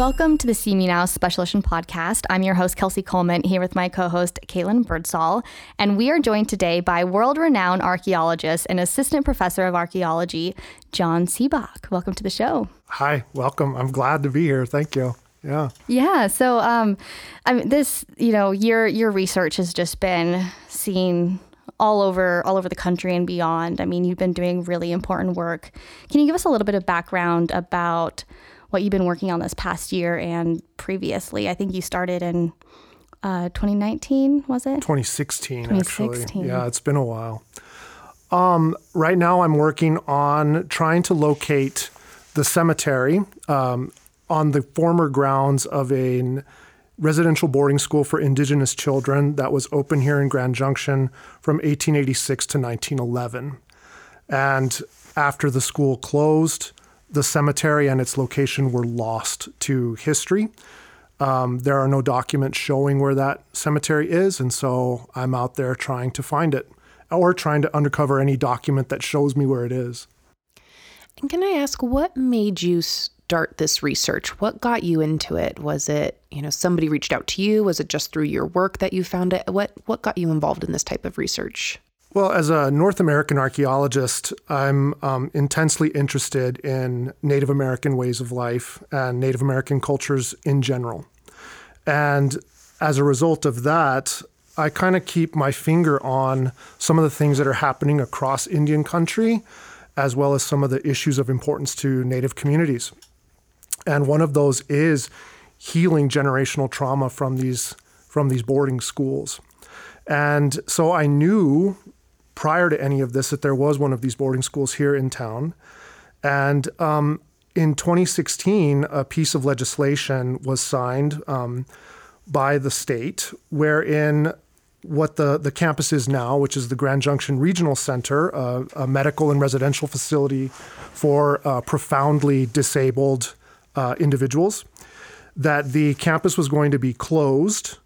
Welcome to the CMU Now Special Edition podcast. I'm your host, Kelsey Coleman, here with my co host, Caitlin Birdsall. And we are joined today by world renowned archaeologist and assistant professor of archaeology, John Seebach. Welcome to the show. Hi, welcome. I'm glad to be here. Thank you. Yeah. Yeah. So, um, I mean, this, you know, your your research has just been seen all over all over the country and beyond. I mean, you've been doing really important work. Can you give us a little bit of background about what you've been working on this past year and previously. I think you started in uh, 2019, was it? 2016, 2016, actually. Yeah, it's been a while. Um, right now, I'm working on trying to locate the cemetery um, on the former grounds of a residential boarding school for Indigenous children that was open here in Grand Junction from 1886 to 1911. And after the school closed, the cemetery and its location were lost to history. Um, there are no documents showing where that cemetery is, and so I'm out there trying to find it or trying to uncover any document that shows me where it is. And can I ask what made you start this research? What got you into it? Was it, you know, somebody reached out to you? Was it just through your work that you found it? What what got you involved in this type of research? Well, as a North American archaeologist, I'm um, intensely interested in Native American ways of life and Native American cultures in general. And as a result of that, I kind of keep my finger on some of the things that are happening across Indian country, as well as some of the issues of importance to Native communities. And one of those is healing generational trauma from these from these boarding schools. And so I knew prior to any of this that there was one of these boarding schools here in town. And um, in 2016, a piece of legislation was signed um, by the state wherein what the, the campus is now, which is the Grand Junction Regional Center, uh, a medical and residential facility for uh, profoundly disabled uh, individuals, that the campus was going to be closed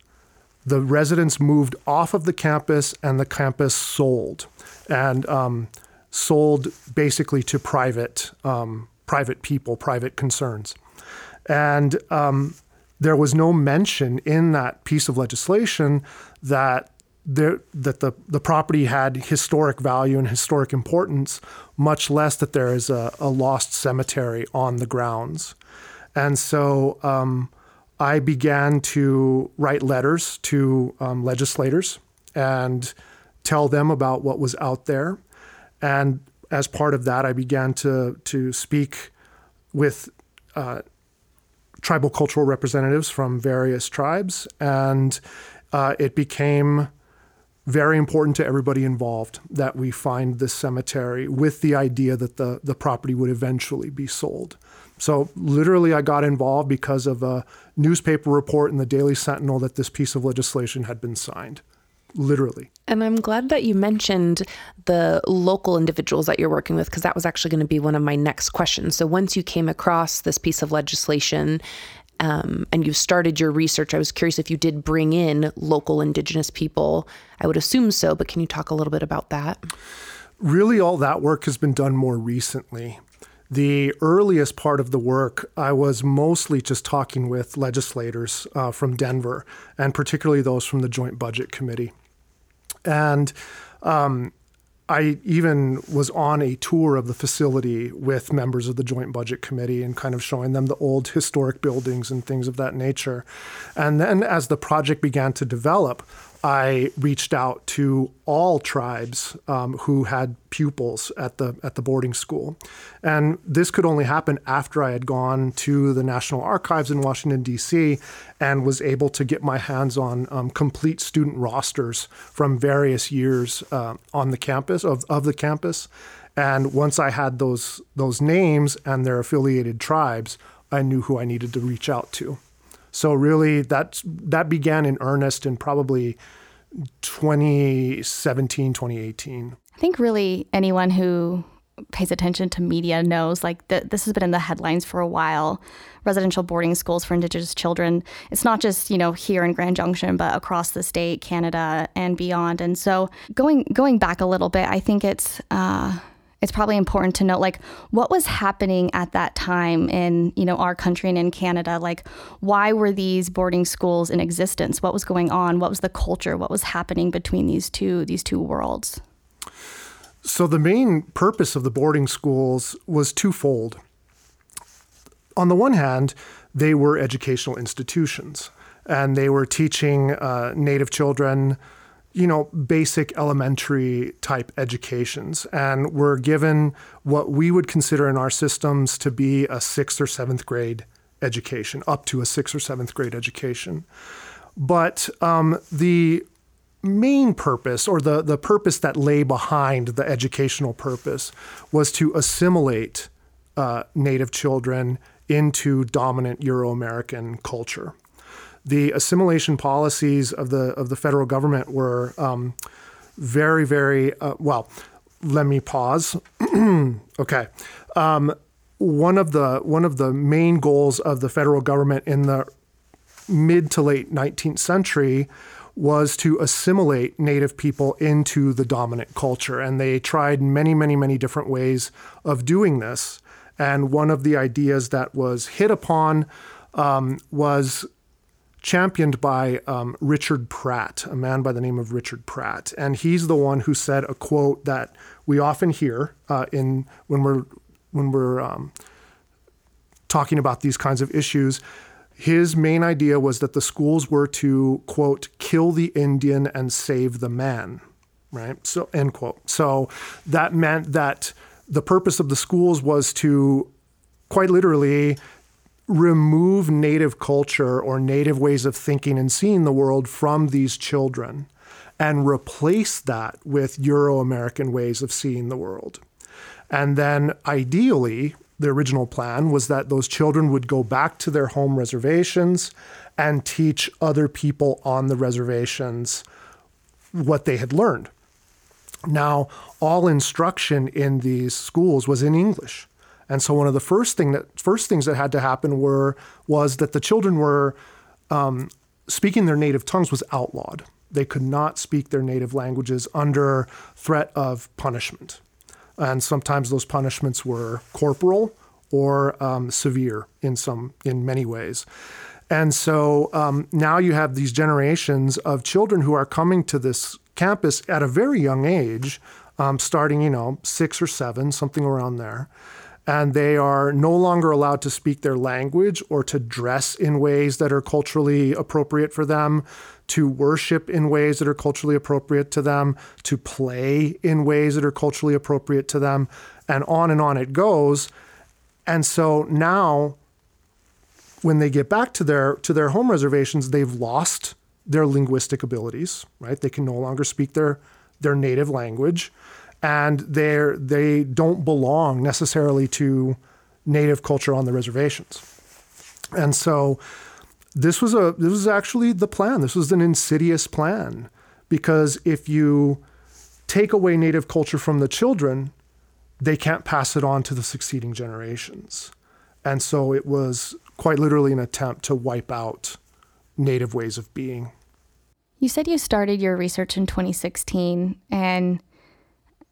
the residents moved off of the campus and the campus sold and um, sold basically to private um, private people, private concerns. And um, there was no mention in that piece of legislation that there, that the, the property had historic value and historic importance, much less that there is a, a lost cemetery on the grounds. And so um, I began to write letters to um, legislators and tell them about what was out there. And as part of that, I began to, to speak with uh, tribal cultural representatives from various tribes. And uh, it became very important to everybody involved that we find this cemetery with the idea that the, the property would eventually be sold. So literally, I got involved because of a newspaper report in the Daily Sentinel that this piece of legislation had been signed. Literally. And I'm glad that you mentioned the local individuals that you're working with, because that was actually going to be one of my next questions. So once you came across this piece of legislation um, and you started your research, I was curious if you did bring in local Indigenous people. I would assume so, but can you talk a little bit about that? Really, all that work has been done more recently. The earliest part of the work, I was mostly just talking with legislators uh, from Denver, and particularly those from the Joint Budget Committee. And um, I even was on a tour of the facility with members of the Joint Budget Committee and kind of showing them the old historic buildings and things of that nature. And then as the project began to develop, I reached out to all tribes um, who had pupils at the at the boarding school, and this could only happen after I had gone to the National Archives in Washington D.C. and was able to get my hands on um, complete student rosters from various years uh, on the campus of, of the campus. And once I had those those names and their affiliated tribes, I knew who I needed to reach out to. So really, that that began in earnest in probably 2017, 2018. I think really anyone who pays attention to media knows like that this has been in the headlines for a while. Residential boarding schools for indigenous children. It's not just you know here in grand junction but across the state canada and beyond. And so going going back a little bit i think it's uh, it's probably important to note like what was happening at that time in you know our country and in Canada. Like, why were these boarding schools in existence? What was going on? What was the culture? What was happening between these two these two worlds? So the main purpose of the boarding schools was twofold. On the one hand, they were educational institutions, and they were teaching uh, Native children you know, basic elementary type educations and were given what we would consider in our systems to be a sixth or seventh grade education, up to a sixth or seventh grade education. But um, the main purpose, or the, the purpose that lay behind the educational purpose, was to assimilate uh, Native children into dominant Euro American culture the assimilation policies of the of the federal government were um, very, very uh, well. Let me pause. okay. Um, one of the one of the main goals of the federal government in the mid to late 19th century was to assimilate native people into the dominant culture and they tried many many many different ways of doing this and one of the ideas that was hit upon um, was championed by um, Richard Pratt, a man by the name of Richard Pratt, and he's the one who said a quote that we often hear uh, in when we're when we're um, talking about these kinds of issues. His main idea was that the schools were to quote kill the Indian and save the man, right? So end quote. So that meant that the purpose of the schools was to quite literally remove native culture or native ways of thinking and seeing the world from these children and replace that with Euro American ways of seeing the world. And then ideally, the original plan was that those children would go back to their home reservations and teach other people on the reservations what they had learned. Now, all instruction in these schools was in English. And so one of the first thing that first things that had to happen were was that the children were um, speaking their native tongues was outlawed. They could not speak their native languages under threat of punishment, and sometimes those punishments were corporal or um, severe in some in many ways. And so um, now you have these generations of children who are coming to this campus at a very young age, um, starting you know six or seven, something around there and they are no longer allowed to speak their language or to dress in ways that are culturally appropriate for them, to worship in ways that are culturally appropriate to them, to play in ways that are culturally appropriate to them, and on and on it goes. And so now when they get back to their to their home reservations, they've lost their linguistic abilities, right? They can no longer speak their their native language and they're they don't belong necessarily to native culture on the reservations. And so this was a this was actually the plan. This was an insidious plan because if you take away native culture from the children, they can't pass it on to the succeeding generations. And so it was quite literally an attempt to wipe out native ways of being. You said you started your research in 2016 and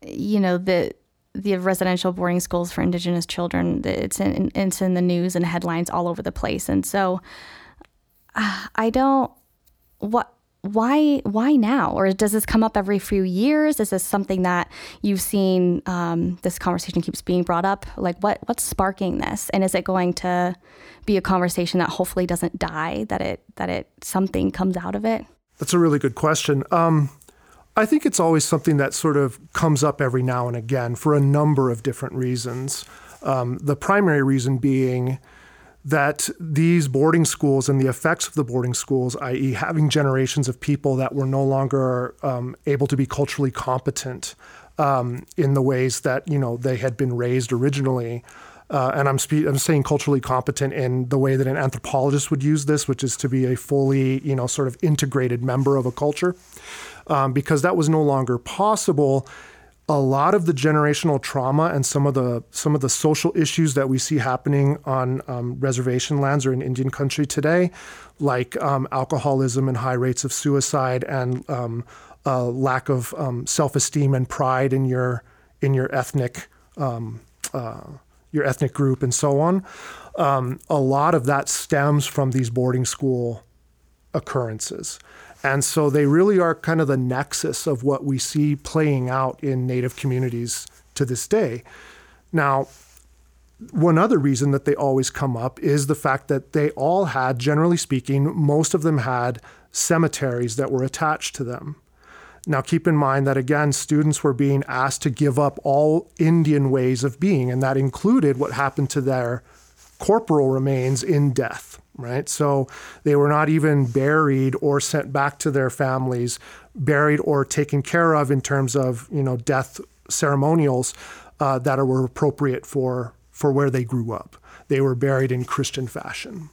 you know the the residential boarding schools for indigenous children it's in it's in the news and headlines all over the place. And so uh, i don't what why why now? Or does this come up every few years? Is this something that you've seen um, this conversation keeps being brought up? Like what what's sparking this? And is it going to be a conversation that hopefully doesn't die that it that it something comes out of it? That's a really good question. Um, I think it's always something that sort of comes up every now and again for a number of different reasons. Um, the primary reason being that these boarding schools and the effects of the boarding schools, i.e., having generations of people that were no longer um, able to be culturally competent um, in the ways that you know they had been raised originally. Uh, and I'm, spe- I'm saying culturally competent in the way that an anthropologist would use this, which is to be a fully, you know, sort of integrated member of a culture um, because that was no longer possible. A lot of the generational trauma and some of the some of the social issues that we see happening on um, reservation lands or in Indian country today, like um, alcoholism and high rates of suicide and um, lack of um, self-esteem and pride in your in your ethnic um, uh, your ethnic group, and so on. Um, a lot of that stems from these boarding school occurrences. And so they really are kind of the nexus of what we see playing out in Native communities to this day. Now, one other reason that they always come up is the fact that they all had, generally speaking, most of them had cemeteries that were attached to them. Now, keep in mind that again, students were being asked to give up all Indian ways of being, and that included what happened to their corporal remains in death, right? So they were not even buried or sent back to their families, buried or taken care of in terms of, you know, death ceremonials uh, that were appropriate for, for where they grew up. They were buried in Christian fashion.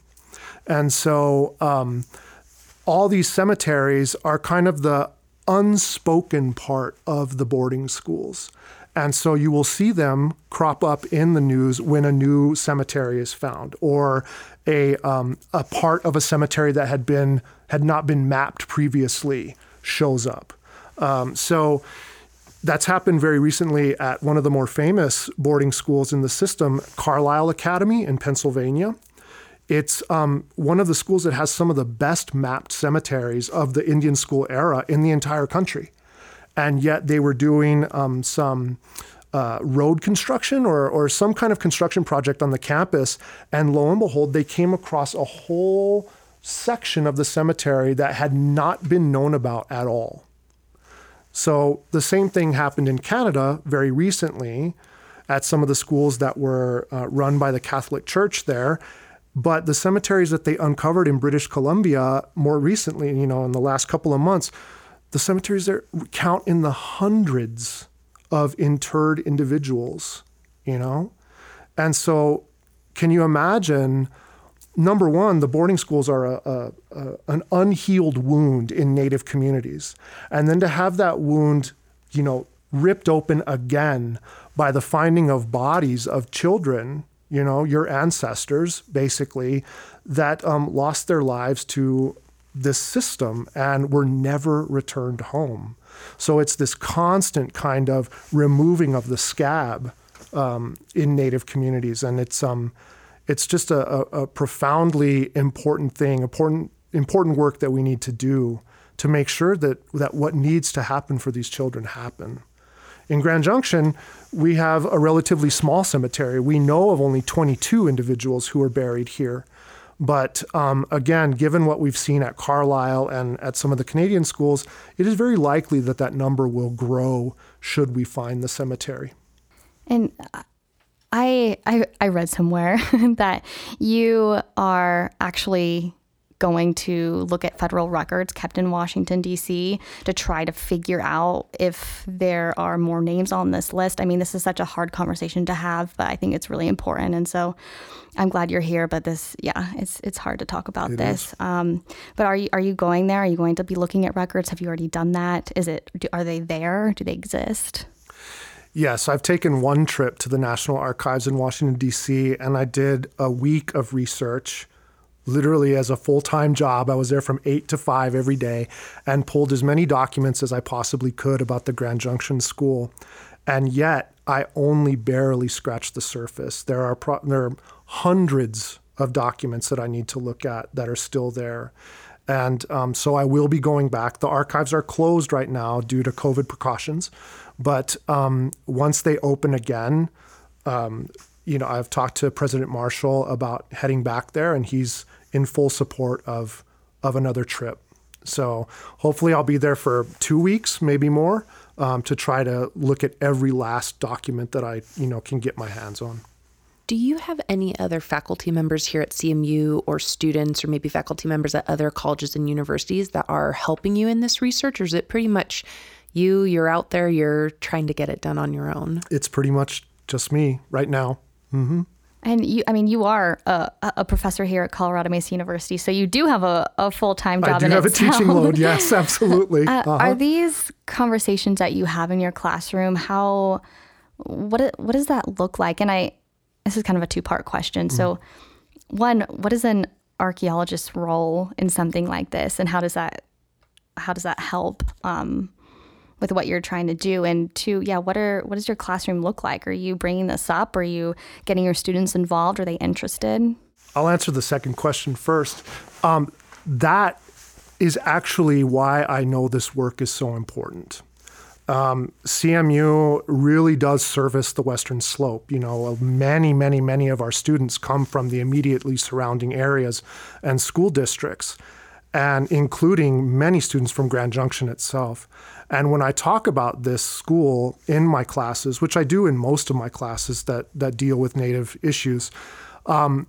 And so um, all these cemeteries are kind of the unspoken part of the boarding schools. And so you will see them crop up in the news when a new cemetery is found or a, um, a part of a cemetery that had, been, had not been mapped previously shows up. Um, so that's happened very recently at one of the more famous boarding schools in the system, Carlisle Academy in Pennsylvania. It's um, one of the schools that has some of the best mapped cemeteries of the Indian school era in the entire country. And yet they were doing um, some uh, road construction or, or some kind of construction project on the campus. And lo and behold, they came across a whole section of the cemetery that had not been known about at all. So the same thing happened in Canada very recently at some of the schools that were uh, run by the Catholic Church there. But the cemeteries that they uncovered in British Columbia more recently, you know, in the last couple of months, the cemeteries there count in the hundreds of interred individuals, you know? And so, can you imagine? Number one, the boarding schools are a, a, a, an unhealed wound in Native communities. And then to have that wound, you know, ripped open again by the finding of bodies of children you know, your ancestors basically that um, lost their lives to this system and were never returned home. So it's this constant kind of removing of the scab um, in Native communities, and it's um, it's just a, a, profoundly important thing, important important work that we need to do to make sure that that what needs to happen for these children happen. In Grand Junction, we have a relatively small cemetery. We know of only 22 individuals who are buried here. But um, again, given what we've seen at Carlisle and at some of the Canadian schools, it is very likely that that number will grow should we find the cemetery. And I, I, I read somewhere that you are actually going to look at federal records kept in Washington, D.C. to try to figure out if there are more names on this list. I mean, this is such a hard conversation to have, but I think it's really important. And so I'm glad you're here. But this, yeah, it's it's hard to talk about it this. Um, but are you are you going there? Are you going to be looking at records? Have you already done that? Is it do, are they there? Do they exist? Yes, I've taken one trip to the National Archives in Washington, D.C., and I did a week of research literally as a full time job. I was there from eight to five every day and pulled as many documents as I possibly could about the Grand Junction School. And yet, I only barely scratched the surface. There are, pro- there are hundreds of documents that I need to look at that are still there. And um, so I will be going back. The archives are closed right now due to COVID precautions. But um, once they open again, um, you know, I've talked to President Marshall about heading back there, and he's in full support of of another trip. So hopefully I'll be there for two weeks, maybe more, um, to try to look at every last document that I you know can get my hands on. Do you have any other faculty members here at CMU or students or maybe faculty members at other colleges and universities that are helping you in this research? Or is it pretty much you, you're out there, you're trying to get it done on your own? It's pretty much just me right now. Mm-hmm. And you, I mean, you are a, a, professor here at Colorado Mesa University, so you do have a, a full time job. I do have itself. a teaching load. Yes, absolutely. uh, uh-huh. Are these conversations that you have in your classroom? How, what, what does that look like? And I, this is kind of a two part question. Mm. So, one, what is an archaeologist's role in something like this, and how does that, how does that help? Um, with what you're trying to do and two yeah what are what does your classroom look like? Are you bringing this up? Are you getting your students involved? Are they interested? I'll answer the second question first. Um, that is actually why i know this work is so important. Um, CMU really does service the Western Slope. You know, many, many, many of our students come from the immediately surrounding areas and school districts, and including many students from Grand Junction itself. And when I talk about this school in my classes, which I do in most of my classes that that deal with Native issues, um,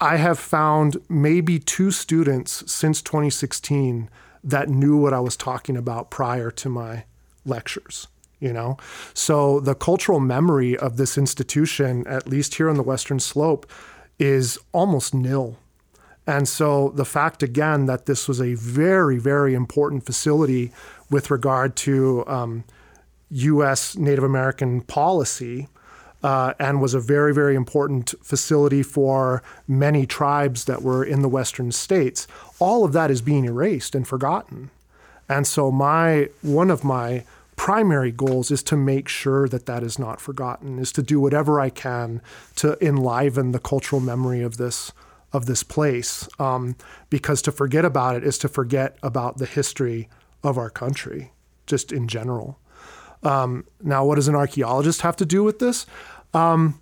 I have found maybe two students since 2016 that knew what I was talking about prior to my lectures you know so the cultural memory of this institution at least here on the western slope is almost nil and so the fact again that this was a very very important facility with regard to um, U.S. Native American policy uh, and was a very, very important facility for many tribes that were in the western states. All of that is being erased and forgotten. And so my one of my primary goals is to make sure that that is not forgotten, is to do whatever I can to enliven the cultural memory of this of this place. Um, because to forget about it is to forget about the history of our country, just in general. Um, now, what does an archaeologist have to do with this? Um,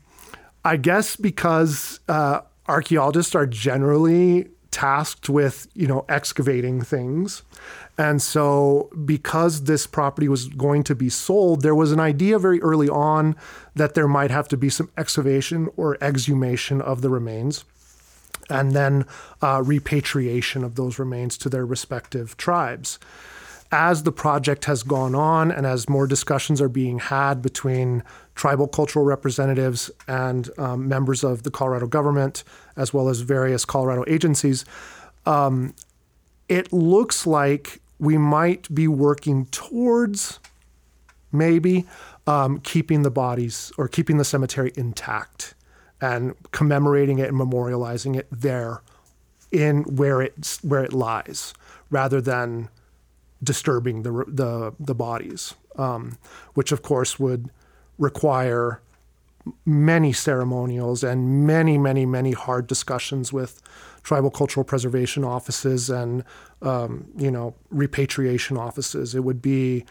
I guess because uh, archaeologists are generally tasked with, you know, excavating things. And so, because this property was going to be sold, there was an idea very early on that there might have to be some excavation or exhumation of the remains, and then uh, repatriation of those remains to their respective tribes. As the project has gone on and as more discussions are being had between tribal cultural representatives and um, members of the Colorado government, as well as various Colorado agencies, um, it looks like we might be working towards maybe um, keeping the bodies or keeping the cemetery intact and commemorating it and memorializing it there in where it where it lies rather than disturbing the the, the bodies um, which of course would require many ceremonials and many many many hard discussions with tribal cultural preservation offices and um, you know repatriation offices. It would be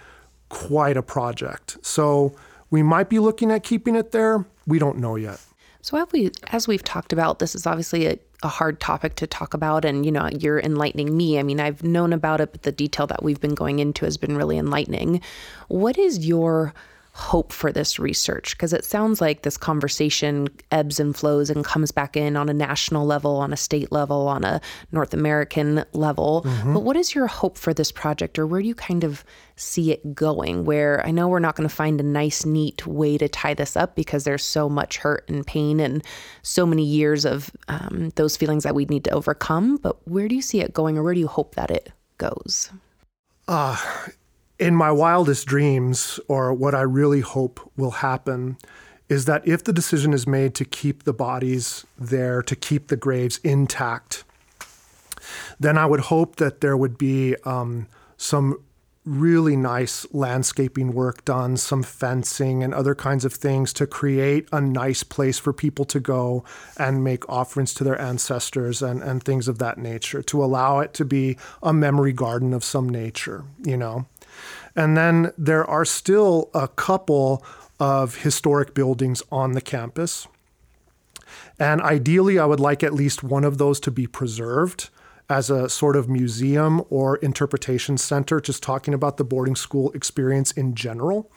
quite a project. So we might be looking at keeping it there. We don't know yet. So have we, as we've talked about, this is obviously a, a hard topic to talk about, and you know you're enlightening me. I mean, I've known about it, but the detail that we've been going into has been really enlightening. What is your hope for this research? Because it sounds like this conversation ebbs and flows and comes back in on a national level, on a state level, on a North American level. Mm-hmm. But what is your hope for this project, or where do you kind of see it going? Where I know we're not going to find a nice, neat way to tie this up because there's so much hurt and pain and so many years of um, those feelings that we need to overcome. But where do you see it going, or where do you hope that it goes? Uh, in my wildest dreams, or what I really hope will happen, is that if the decision is made to keep the bodies there, to keep the graves intact, then I would hope that there would be um, some really nice landscaping work done, some fencing and other kinds of things to create a nice place for people to go and make offerings to their ancestors and, and things of that nature, to allow it to be a memory garden of some nature, you know. And then there are still a couple of historic buildings on the campus. And ideally, I would like at least one of those to be preserved as a sort of museum or interpretation center, just talking about the boarding school experience in general.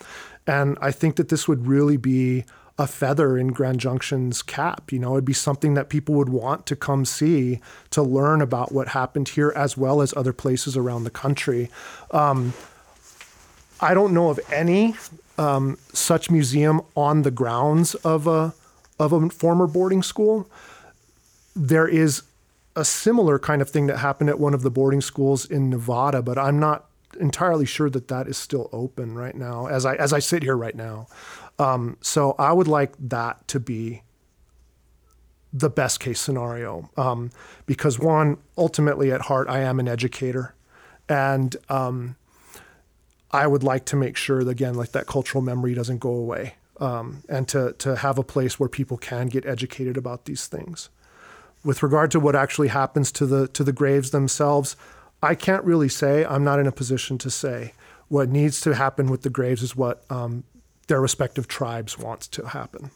And I think that this would really be a feather in Grand Junction's cap. You know, it'd be something that people would want to come see to learn about what happened here as well as other places around the country. Um, I don't know of any um, such museum on the grounds of a of a former boarding school. There is a similar kind of thing that happened at one of the boarding schools in Nevada, but I'm not entirely sure that that is still open right now as I as I sit here right now. Um, so I would like that to be the best case scenario um, because one ultimately at heart I am an educator and um, I would like to make sure that, again, like that cultural memory doesn't go away, um, and to to have a place where people can get educated about these things. With regard to what actually happens to the to the graves themselves, I can't really say. I'm not in a position to say. What needs to happen with the graves is what um, their respective tribes wants to happen.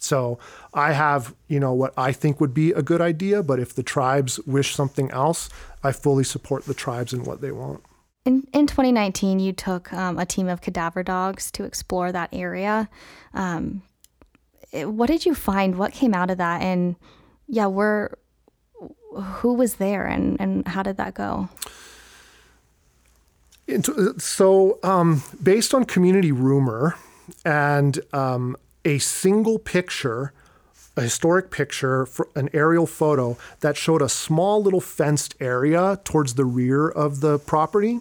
So I have, you know, what I think would be a good idea, but if the tribes wish something else, I fully support the tribes and what they want. In, in 2019, you took um, a team of cadaver dogs to explore that area. Um, it, what did you find? What came out of that? And yeah, where, who was there and, and how did that go? So, um, based on community rumor and um, a single picture, a historic picture, an aerial photo that showed a small little fenced area towards the rear of the property.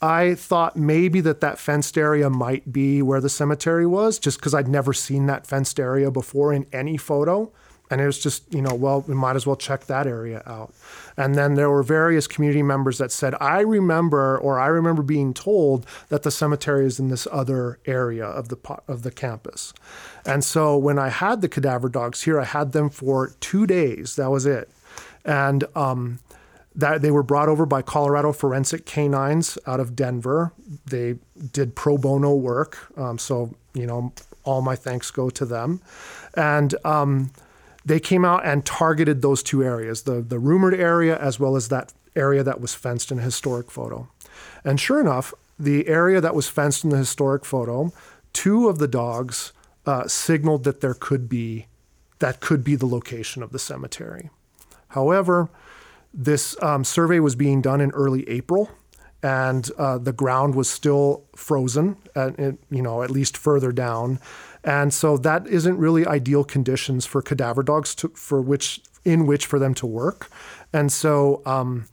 I thought maybe that that fenced area might be where the cemetery was, just because I'd never seen that fenced area before in any photo. And it was just, you know, well, we might as well check that area out. And then there were various community members that said, I remember, or I remember being told that the cemetery is in this other area of the of the campus. And so when I had the cadaver dogs here, I had them for two days. That was it. And um, that they were brought over by Colorado Forensic Canines out of Denver. They did pro bono work. Um, so, you know, all my thanks go to them. And um, they came out and targeted those two areas the, the rumored area as well as that area that was fenced in a historic photo. And sure enough, the area that was fenced in the historic photo, two of the dogs uh, signaled that there could be that could be the location of the cemetery. However, this um, survey was being done in early April, and uh, the ground was still frozen, at, you know, at least further down. And so that isn't really ideal conditions for cadaver dogs to, for which in which for them to work. And so um,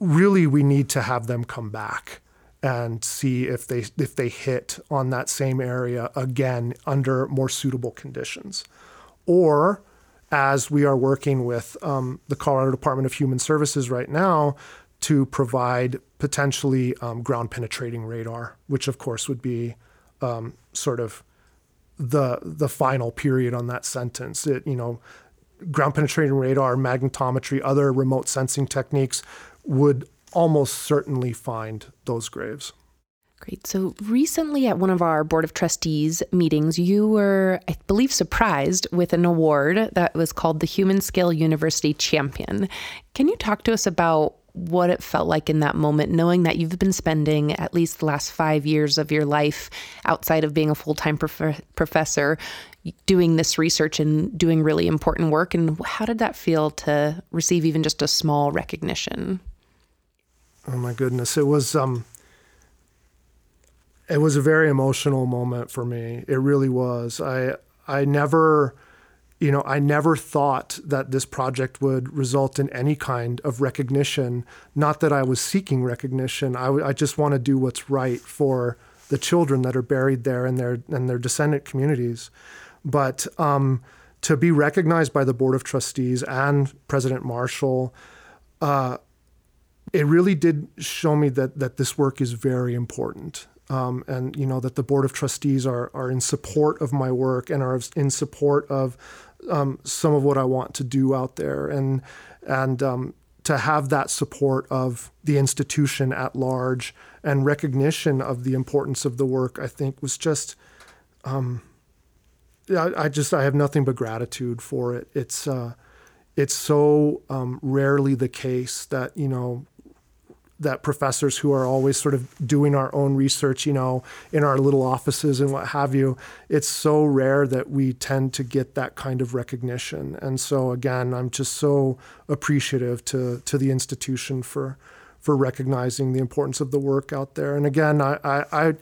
really we need to have them come back and see if they if they hit on that same area again under more suitable conditions. Or as we are working with um, the Colorado Department of Human Services right now to provide potentially um, ground penetrating radar, which of course would be um, sort of the the final period on that sentence. It you know, ground penetrating radar, magnetometry, other remote sensing techniques would almost certainly find those graves. Great. So recently at one of our Board of Trustees meetings, you were, I believe, surprised with an award that was called the Human Scale University Champion. Can you talk to us about what it felt like in that moment, knowing that you've been spending at least the last five years of your life outside of being a full time prof- professor doing this research and doing really important work? And how did that feel to receive even just a small recognition? Oh my goodness. It was, um, it was a very emotional moment for me. It really was. I, I never, you know, I never thought that this project would result in any kind of recognition. Not that I was seeking recognition. I, I just want to do what's right for the children that are buried there and their and their descendant communities. But um, to be recognized by the board of trustees and President Marshall, uh, it really did show me that that this work is very important um, and you know that the board of trustees are are in support of my work and are in support of um, some of what I want to do out there, and and um, to have that support of the institution at large and recognition of the importance of the work, I think was just. Um, I, I just I have nothing but gratitude for it. It's uh, it's so um, rarely the case that you know that professors who are always sort of doing our own research, you know, in our little offices and what have you, it's so rare that we tend to get that kind of recognition. And so again, I'm just so appreciative to to the institution for for recognizing the importance of the work out there. And again, I I I,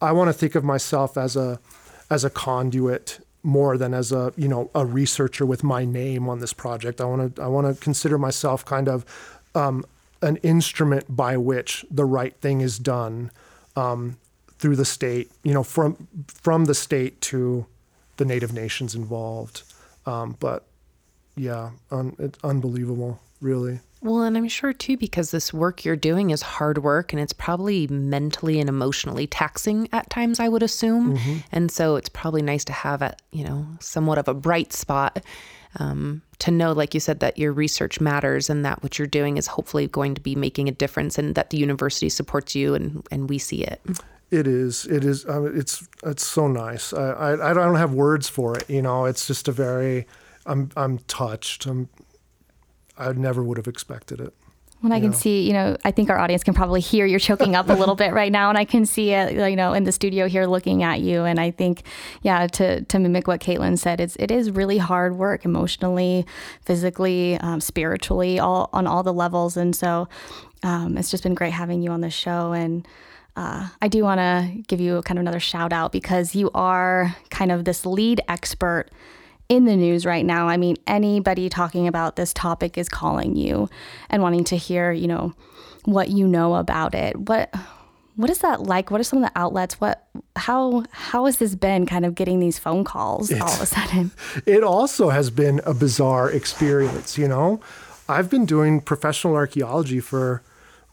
I want to think of myself as a as a conduit more than as a you know a researcher with my name on this project. I want to I want to consider myself kind of um, an instrument by which the right thing is done um, through the state, you know, from from the state to the native nations involved. Um, but yeah, un, it's unbelievable, really. Well, and I'm sure too, because this work you're doing is hard work and it's probably mentally and emotionally taxing at times, I would assume. Mm-hmm. And so it's probably nice to have a, you know, somewhat of a bright spot um, to know, like you said, that your research matters and that what you're doing is hopefully going to be making a difference and that the university supports you and, and we see it. It is. It is. Um, it's. It's so nice. I, I. I don't have words for it. You know. It's just a very. I'm. I'm touched. I'm I never would have expected it. When I can know. see, you know, I think our audience can probably hear you're choking up a little bit right now, and I can see it, you know, in the studio here looking at you. And I think, yeah, to to mimic what Caitlin said, it's it is really hard work, emotionally, physically, um, spiritually, all on all the levels. And so, um, it's just been great having you on the show. And uh, I do want to give you kind of another shout out because you are kind of this lead expert in the news right now. I mean, anybody talking about this topic is calling you and wanting to hear, you know, what you know about it. What what is that like? What are some of the outlets? What how how has this been kind of getting these phone calls it's, all of a sudden? It also has been a bizarre experience, you know. I've been doing professional archaeology for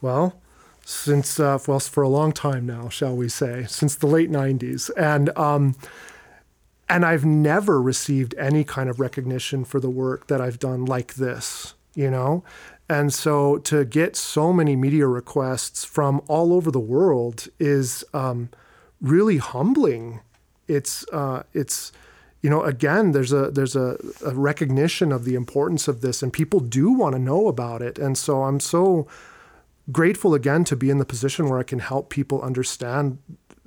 well, since uh, well for a long time now, shall we say, since the late 90s. And um, and I've never received any kind of recognition for the work that I've done like this, you know? And so to get so many media requests from all over the world is um, really humbling. It's, uh, it's, you know, again, there's a there's a, a, recognition of the importance of this, and people do want to know about it. And so I'm so grateful again to be in the position where I can help people understand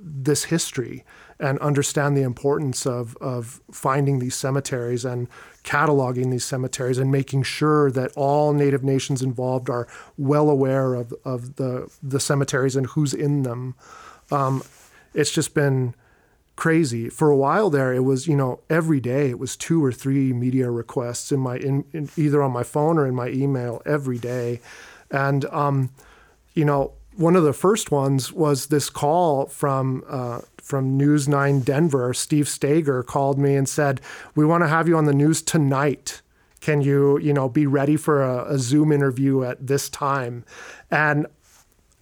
this history and understand the importance of, of finding these cemeteries and cataloging these cemeteries and making sure that all Native nations involved are well aware of, of the, the cemeteries and who's in them. Um, it's just been crazy. For a while there, it was, you know, every day it was two or three media requests in my, in, in either on my phone or in my email every day. And, um, you know, one of the first ones was this call from uh, from News 9 Denver. Steve Staeger called me and said, "We want to have you on the news tonight. Can you, you know, be ready for a, a Zoom interview at this time?" And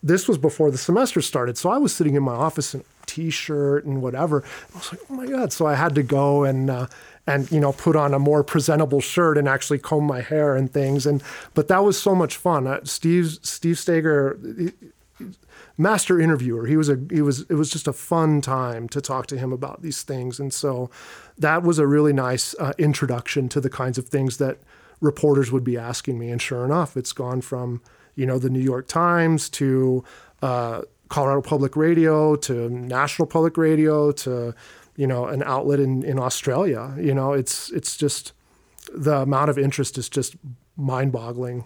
this was before the semester started, so I was sitting in my office in a t-shirt and whatever. I was like, "Oh my god!" So I had to go and. Uh, and you know put on a more presentable shirt and actually comb my hair and things and but that was so much fun uh, steve steve staeger master interviewer. He was a he was it was just a fun time to talk to him about these things, and so that was a really nice uh, introduction to the kinds of things that reporters would be asking me. And sure enough, it's gone from you know the New York Times to uh, Colorado Public Radio to National Public Radio to you know an outlet in in Australia. You know, it's it's just the amount of interest is just mind-boggling.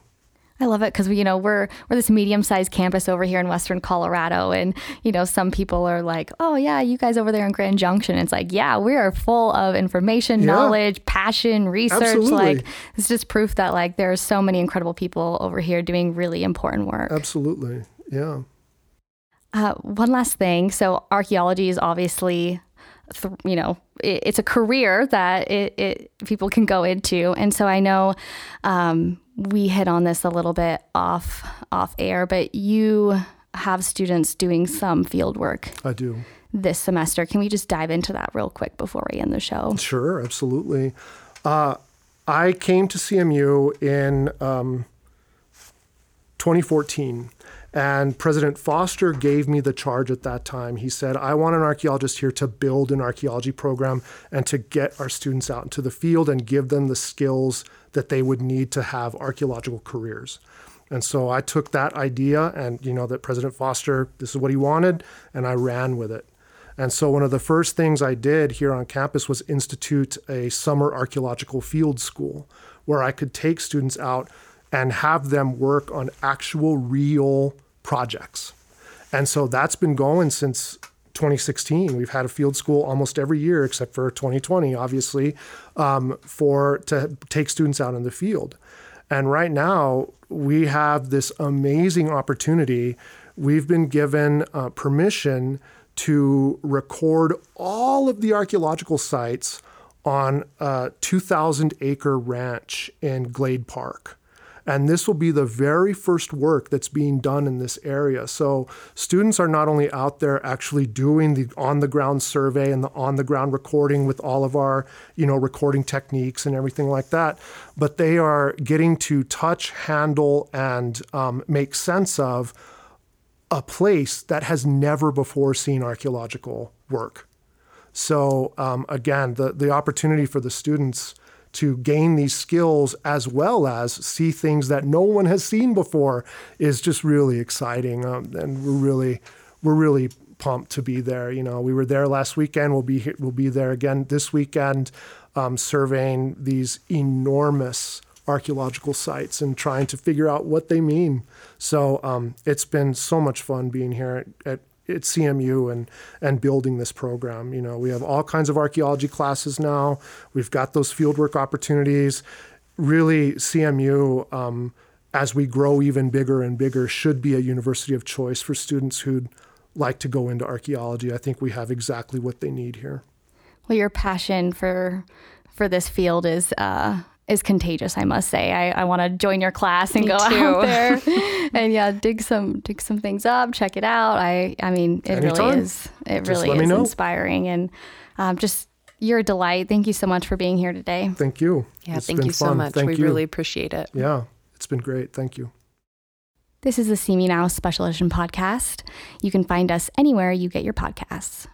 I love it because we, you know we're we're this medium-sized campus over here in Western Colorado, and you know some people are like, "Oh yeah, you guys over there in Grand Junction." It's like, yeah, we are full of information, yeah. knowledge, passion, research. Absolutely. Like it's just proof that like there are so many incredible people over here doing really important work. Absolutely, yeah. Uh, one last thing. So archaeology is obviously you know, it, it's a career that it, it, people can go into. And so I know um, we hit on this a little bit off off air, but you have students doing some field work. I do. This semester. Can we just dive into that real quick before we end the show? Sure, absolutely. Uh, I came to CMU in um, 2014 and President Foster gave me the charge at that time. He said, I want an archaeologist here to build an archaeology program and to get our students out into the field and give them the skills that they would need to have archaeological careers. And so I took that idea and, you know, that President Foster, this is what he wanted, and I ran with it. And so one of the first things I did here on campus was institute a summer archaeological field school where I could take students out and have them work on actual real projects. And so that's been going since 2016. We've had a field school almost every year, except for 2020, obviously, um, for to take students out in the field. And right now, we have this amazing opportunity. We've been given uh, permission to record all of the archaeological sites on a 2,000 acre ranch in Glade Park. And this will be the very first work that's being done in this area. So students are not only out there actually doing the on the ground survey and the on the ground recording with all of our, you know, recording techniques and everything like that, but they are getting to touch, handle, and um, make sense of a place that has never before seen archaeological work. So um, again, the the opportunity for the students to gain these skills as well as see things that no one has seen before is just really exciting, um, and we're really we're really pumped to be there. You know, we were there last weekend. We'll be here, we'll be there again this weekend, um, surveying these enormous archaeological sites and trying to figure out what they mean. So um, it's been so much fun being here at, at at CMU and and building this program. You know, we have all kinds of archaeology classes now. We've got those fieldwork opportunities. Really, CMU, um, as we grow even bigger and bigger, should be a university of choice for students who'd like to go into archaeology. I think we have exactly what they need here. Well, your passion for for this field is uh, is contagious. I must say. I, I want to join your class and Me go too. out there and yeah, dig some dig some things up, check it out. I I mean, it Anytime. really is. It Just really is inspiring and um, just you're a delight. Thank you so much for being here today. Thank you. Yeah, It's thank been you so much. Thank we you. really appreciate it. Yeah, it's been great. Thank you. This is the CMU Now Special Edition podcast. You can find us anywhere you get your podcasts.